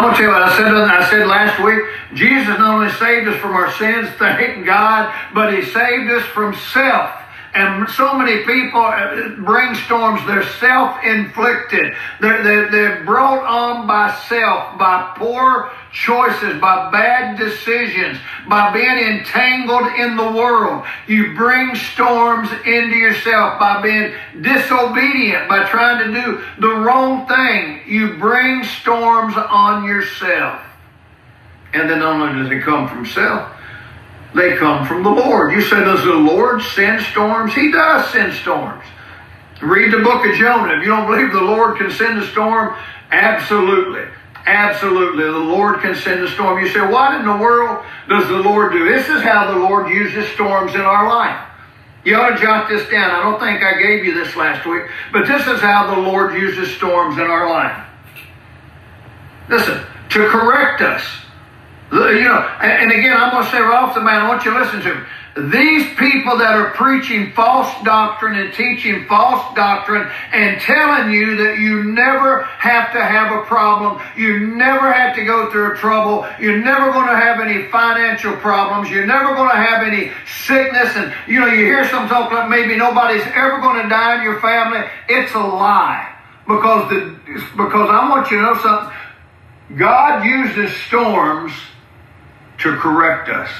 I'll tell you what I said. I said last week. Jesus not only saved us from our sins, thank God, but He saved us from self. And so many people uh, brainstorms. They're self-inflicted. They're, they're, they're brought on by self, by poor choices, by bad decisions, by being entangled in the world. You bring storms into yourself by being disobedient, by trying to do the wrong thing. You bring storms on yourself. And then not only does it come from self, they come from the Lord. You say, does the Lord send storms? He does send storms. Read the book of Jonah. If you don't believe the Lord can send a storm, absolutely. Absolutely. The Lord can send a storm. You say, what in the world does the Lord do? This is how the Lord uses storms in our life. You ought to jot this down. I don't think I gave you this last week, but this is how the Lord uses storms in our life. Listen, to correct us. You know, and again, I'm going to say off the bat, I want you to listen to me. These people that are preaching false doctrine and teaching false doctrine and telling you that you never have to have a problem, you never have to go through a trouble, you're never going to have any financial problems, you're never going to have any sickness, and you know, you hear some talk like maybe nobody's ever going to die in your family. It's a lie. Because the because I want you to know something. God uses storms to correct us.